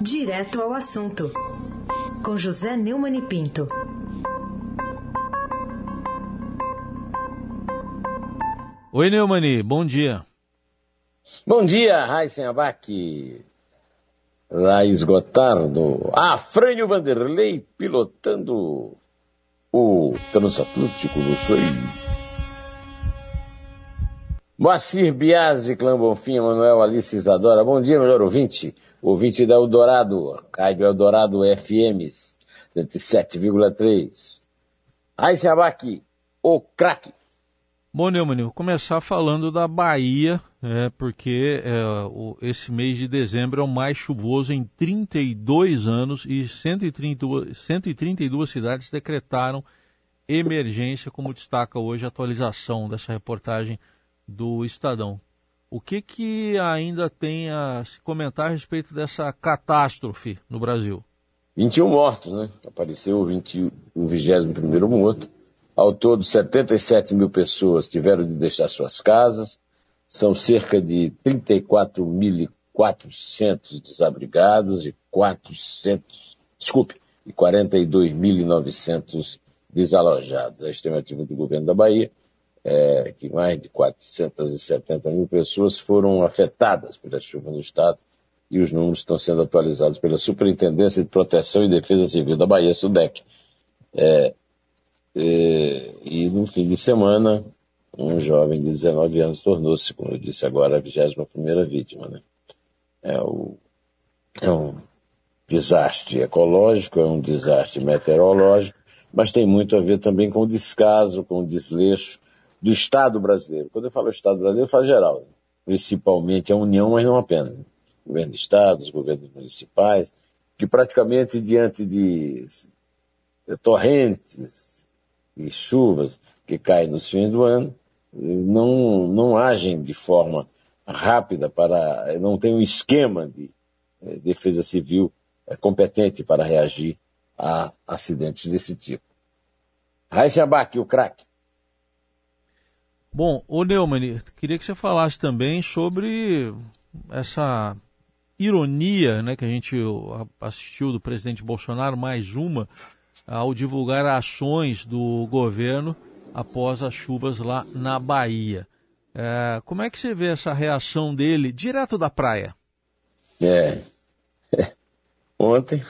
Direto ao assunto, com José Neumann e Pinto. Oi, Neumani, bom dia. Bom dia, Raíssen Abac. Laís Gotardo. Afrânio Vanderlei pilotando o Transatlântico no Sul. Moacir Biasi, Clã Bonfim, Manuel Alice Isadora. Bom dia, melhor ouvinte. Ouvinte da Eldorado, Rádio Eldorado FM, 107,3. Raíssa Abac, o craque. Bom, Neumann, vou começar falando da Bahia, é, porque é, o, esse mês de dezembro é o mais chuvoso em 32 anos e 132, 132 cidades decretaram emergência, como destaca hoje a atualização dessa reportagem do Estadão. O que, que ainda tem a se comentar a respeito dessa catástrofe no Brasil? 21 mortos, né? Apareceu o, 20, o 21 morto. Ao todo, 77 mil pessoas tiveram de deixar suas casas. São cerca de 34.400 desabrigados e 400, desculpe, e 42.900 desalojados. A estimativa do governo da Bahia é, que mais de 470 mil pessoas foram afetadas pela chuva no estado e os números estão sendo atualizados pela Superintendência de Proteção e Defesa Civil da Bahia, SUDEC. É, é, e no fim de semana, um jovem de 19 anos tornou-se, como eu disse agora, a 21 vítima. Né? É, o, é um desastre ecológico, é um desastre meteorológico, mas tem muito a ver também com o descaso, com o desleixo do Estado brasileiro. Quando eu falo Estado brasileiro, eu falo geral, principalmente a União, mas não apenas. Governo de Estados, governos municipais, que praticamente diante de torrentes e chuvas que caem nos fins do ano, não, não agem de forma rápida para, não tem um esquema de eh, defesa civil eh, competente para reagir a acidentes desse tipo. Raíssa Abac, o craque. Bom, o Neumann, queria que você falasse também sobre essa ironia né, que a gente assistiu do presidente Bolsonaro, mais uma, ao divulgar ações do governo após as chuvas lá na Bahia. É, como é que você vê essa reação dele direto da praia? É. Ontem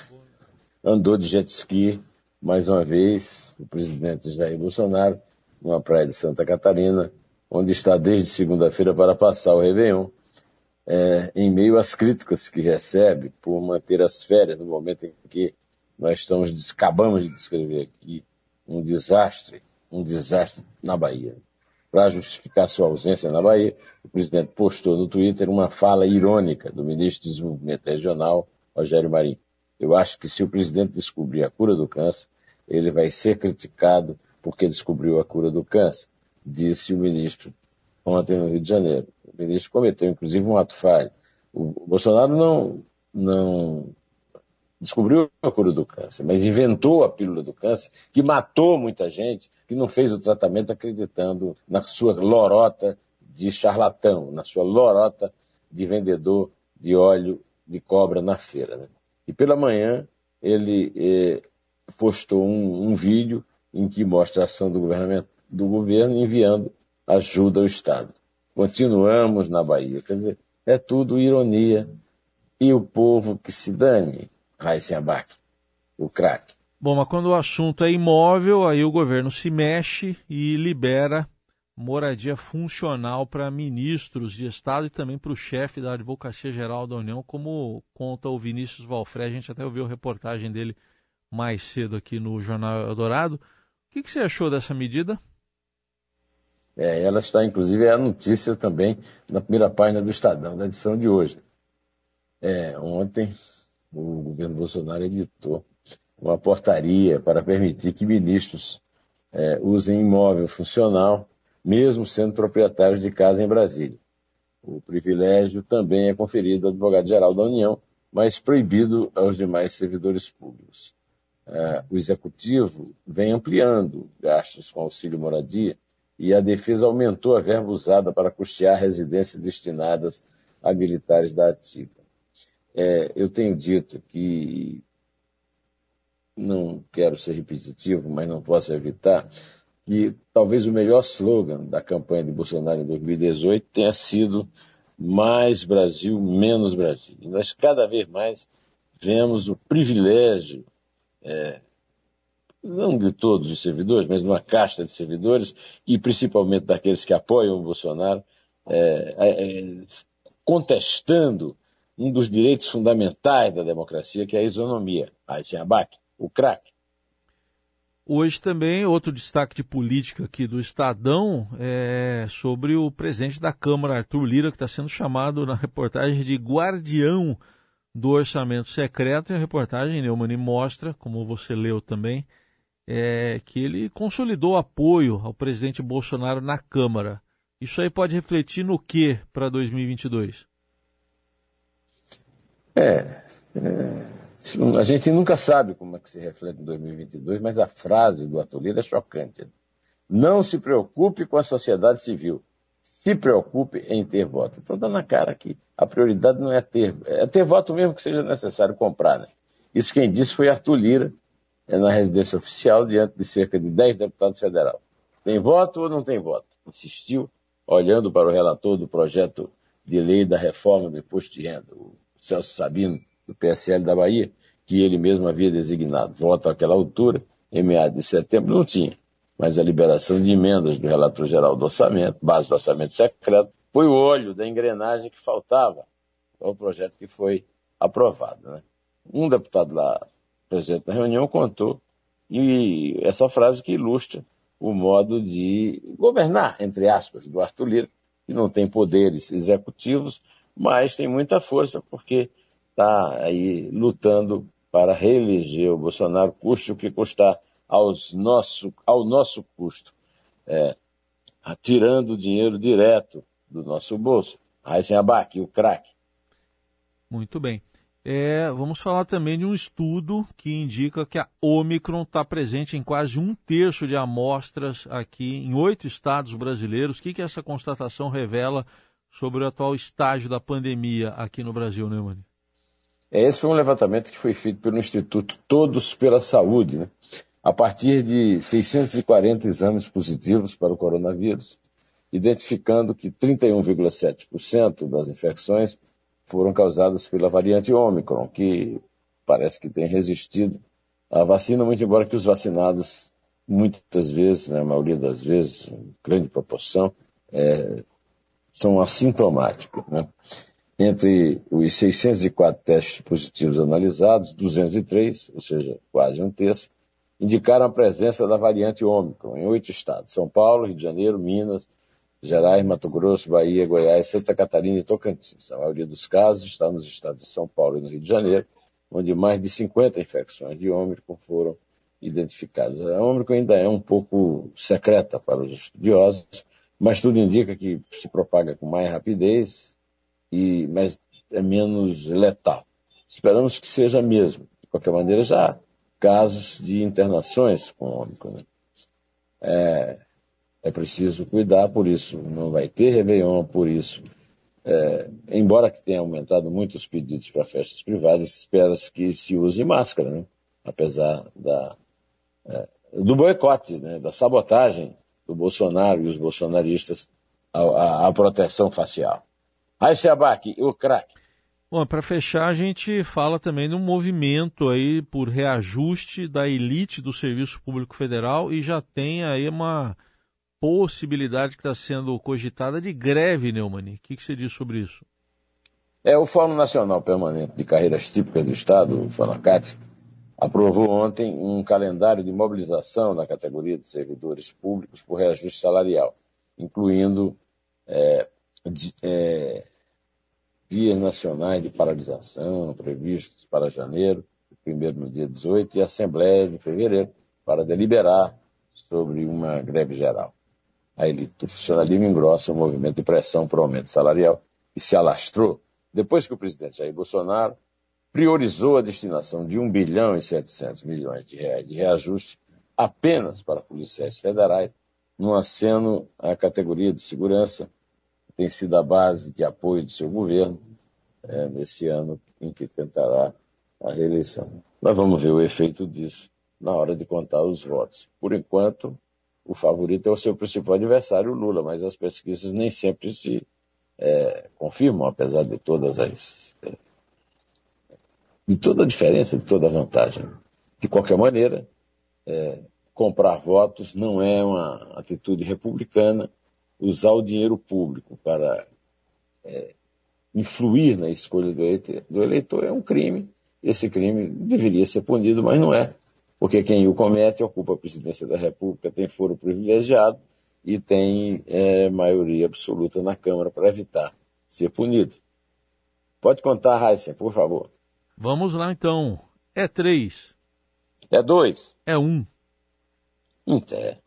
andou de jet ski mais uma vez o presidente Jair Bolsonaro numa praia de Santa Catarina, onde está desde segunda-feira para passar o Réveillon, é, em meio às críticas que recebe por manter as férias no momento em que nós estamos, acabamos de descrever aqui um desastre, um desastre na Bahia. Para justificar sua ausência na Bahia, o presidente postou no Twitter uma fala irônica do ministro do Desenvolvimento Regional, Rogério Marinho. Eu acho que se o presidente descobrir a cura do câncer, ele vai ser criticado porque descobriu a cura do câncer, disse o ministro ontem no Rio de Janeiro. O ministro cometeu, inclusive, um ato falho. O Bolsonaro não, não descobriu a cura do câncer, mas inventou a pílula do câncer, que matou muita gente, que não fez o tratamento acreditando na sua lorota de charlatão, na sua lorota de vendedor de óleo de cobra na feira. Né? E pela manhã ele eh, postou um, um vídeo em que mostra a ação do, do governo enviando ajuda ao Estado. Continuamos na Bahia. Quer dizer, é tudo ironia. E o povo que se dane, Raíssen Abac, o craque. Bom, mas quando o assunto é imóvel, aí o governo se mexe e libera moradia funcional para ministros de Estado e também para o chefe da Advocacia Geral da União, como conta o Vinícius Valfré. A gente até ouviu a reportagem dele mais cedo aqui no Jornal Eldorado. O que, que você achou dessa medida? É, ela está, inclusive, é a notícia também na primeira página do Estadão, da edição de hoje. É, ontem, o governo Bolsonaro editou uma portaria para permitir que ministros é, usem imóvel funcional, mesmo sendo proprietários de casa em Brasília. O privilégio também é conferido ao advogado-geral da União, mas proibido aos demais servidores públicos uh, o executivo vem ampliando gastos com auxílio moradia e a defesa aumentou a verba usada para custear residências destinadas a militares da ativa. é, eu tenho dito que não quero ser repetitivo, mas não posso evitar que talvez o melhor slogan da campanha de Bolsonaro em 2018 tenha sido mais Brasil, menos Brasil. E nós cada vez mais vemos o privilégio, é, não de todos os servidores, mas de uma casta de servidores, e principalmente daqueles que apoiam o Bolsonaro, é, é, é contestando um dos direitos fundamentais da democracia, que é a isonomia, a Abac, o crack. Hoje também, outro destaque de política aqui do Estadão é sobre o presidente da Câmara, Arthur Lira, que está sendo chamado na reportagem de guardião do orçamento secreto. E a reportagem, Neumann, mostra, como você leu também, é, que ele consolidou apoio ao presidente Bolsonaro na Câmara. Isso aí pode refletir no que para 2022? É, é a gente nunca sabe como é que se reflete em 2022, mas a frase do Atolino é chocante. Não se preocupe com a sociedade civil, se preocupe em ter voto. Então está na cara que a prioridade não é ter, é ter voto mesmo que seja necessário comprar. Né? Isso quem disse foi Arthur Lira, é na residência oficial, diante de cerca de 10 deputados federais. Tem voto ou não tem voto? Insistiu, olhando para o relator do projeto de lei da reforma do imposto de renda, o Celso Sabino, do PSL da Bahia, que ele mesmo havia designado. Voto àquela altura, em meados de setembro, não tinha. Mas a liberação de emendas do relator geral do orçamento, base do orçamento secreto, foi o olho da engrenagem que faltava ao projeto que foi aprovado. Né? Um deputado lá, presente na reunião, contou e essa frase que ilustra o modo de governar, entre aspas, do Arthur Lira, que não tem poderes executivos, mas tem muita força porque está aí lutando para reeleger o Bolsonaro, custe o que custar aos nosso, ao nosso custo, é, tirando dinheiro direto do nosso bolso. Aysen Abac, o craque. Muito bem. É, vamos falar também de um estudo que indica que a Omicron está presente em quase um terço de amostras aqui em oito estados brasileiros. O que, que essa constatação revela sobre o atual estágio da pandemia aqui no Brasil, Neumann? Esse foi um levantamento que foi feito pelo Instituto Todos pela Saúde, né? A partir de 640 exames positivos para o coronavírus, identificando que 31,7% das infecções foram causadas pela variante Ômicron, que parece que tem resistido à vacina, muito embora que os vacinados, muitas vezes, na né, maioria das vezes, em grande proporção, é, são assintomáticos. Né? Entre os 604 testes positivos analisados, 203, ou seja, quase um terço, indicaram a presença da variante Ômicron em oito estados: São Paulo, Rio de Janeiro, Minas, Gerais, Mato Grosso, Bahia, Goiás, Santa Catarina e Tocantins. A maioria dos casos está nos estados de São Paulo e no Rio de Janeiro, onde mais de 50 infecções de Ômicron foram identificadas. A Ômicron ainda é um pouco secreta para os estudiosos, mas tudo indica que se propaga com mais rapidez, e, mas é menos letal. Esperamos que seja mesmo. De qualquer maneira, já casos de internações com Ômicron. Né? É, é preciso cuidar por isso. Não vai ter Réveillon por isso. É, embora que tenha aumentado muito os pedidos para festas privadas, espera-se que se use máscara, né? apesar da, é, do boicote, né? da sabotagem do Bolsonaro e os bolsonaristas à, à, à proteção facial. Aí, Seabac, o craque. Bom, para fechar, a gente fala também de um movimento aí por reajuste da elite do Serviço Público Federal e já tem aí uma possibilidade que está sendo cogitada de greve, Neumani. O que, que você diz sobre isso? É, o Fórum Nacional Permanente de Carreiras Típicas do Estado, o FONACAT, aprovou ontem um calendário de mobilização na categoria de servidores públicos por reajuste salarial, incluindo é, de, é, dias nacionais de paralisação previstos para janeiro, primeiro no dia 18, e Assembleia de fevereiro, para deliberar sobre uma greve geral. A elite do funcionalismo engrossa o movimento de pressão por aumento salarial que se alastrou depois que o presidente Jair Bolsonaro priorizou a destinação de 1 bilhão e 700 milhões de reais de reajuste apenas para policiais federais, no aceno à categoria de segurança tem sido a base de apoio do seu governo é, nesse ano em que tentará a reeleição. Nós vamos ver o efeito disso na hora de contar os votos. Por enquanto, o favorito é o seu principal adversário, Lula, mas as pesquisas nem sempre se é, confirmam, apesar de todas as. É, de toda a diferença, de toda a vantagem. De qualquer maneira, é, comprar votos não é uma atitude republicana. Usar o dinheiro público para é, influir na escolha do eleitor é um crime. Esse crime deveria ser punido, mas não é porque quem o comete ocupa a presidência da República, tem foro privilegiado e tem é, maioria absoluta na Câmara para evitar ser punido. Pode contar, Heisen, por favor. Vamos lá então. É três. É dois. É um. Então, é.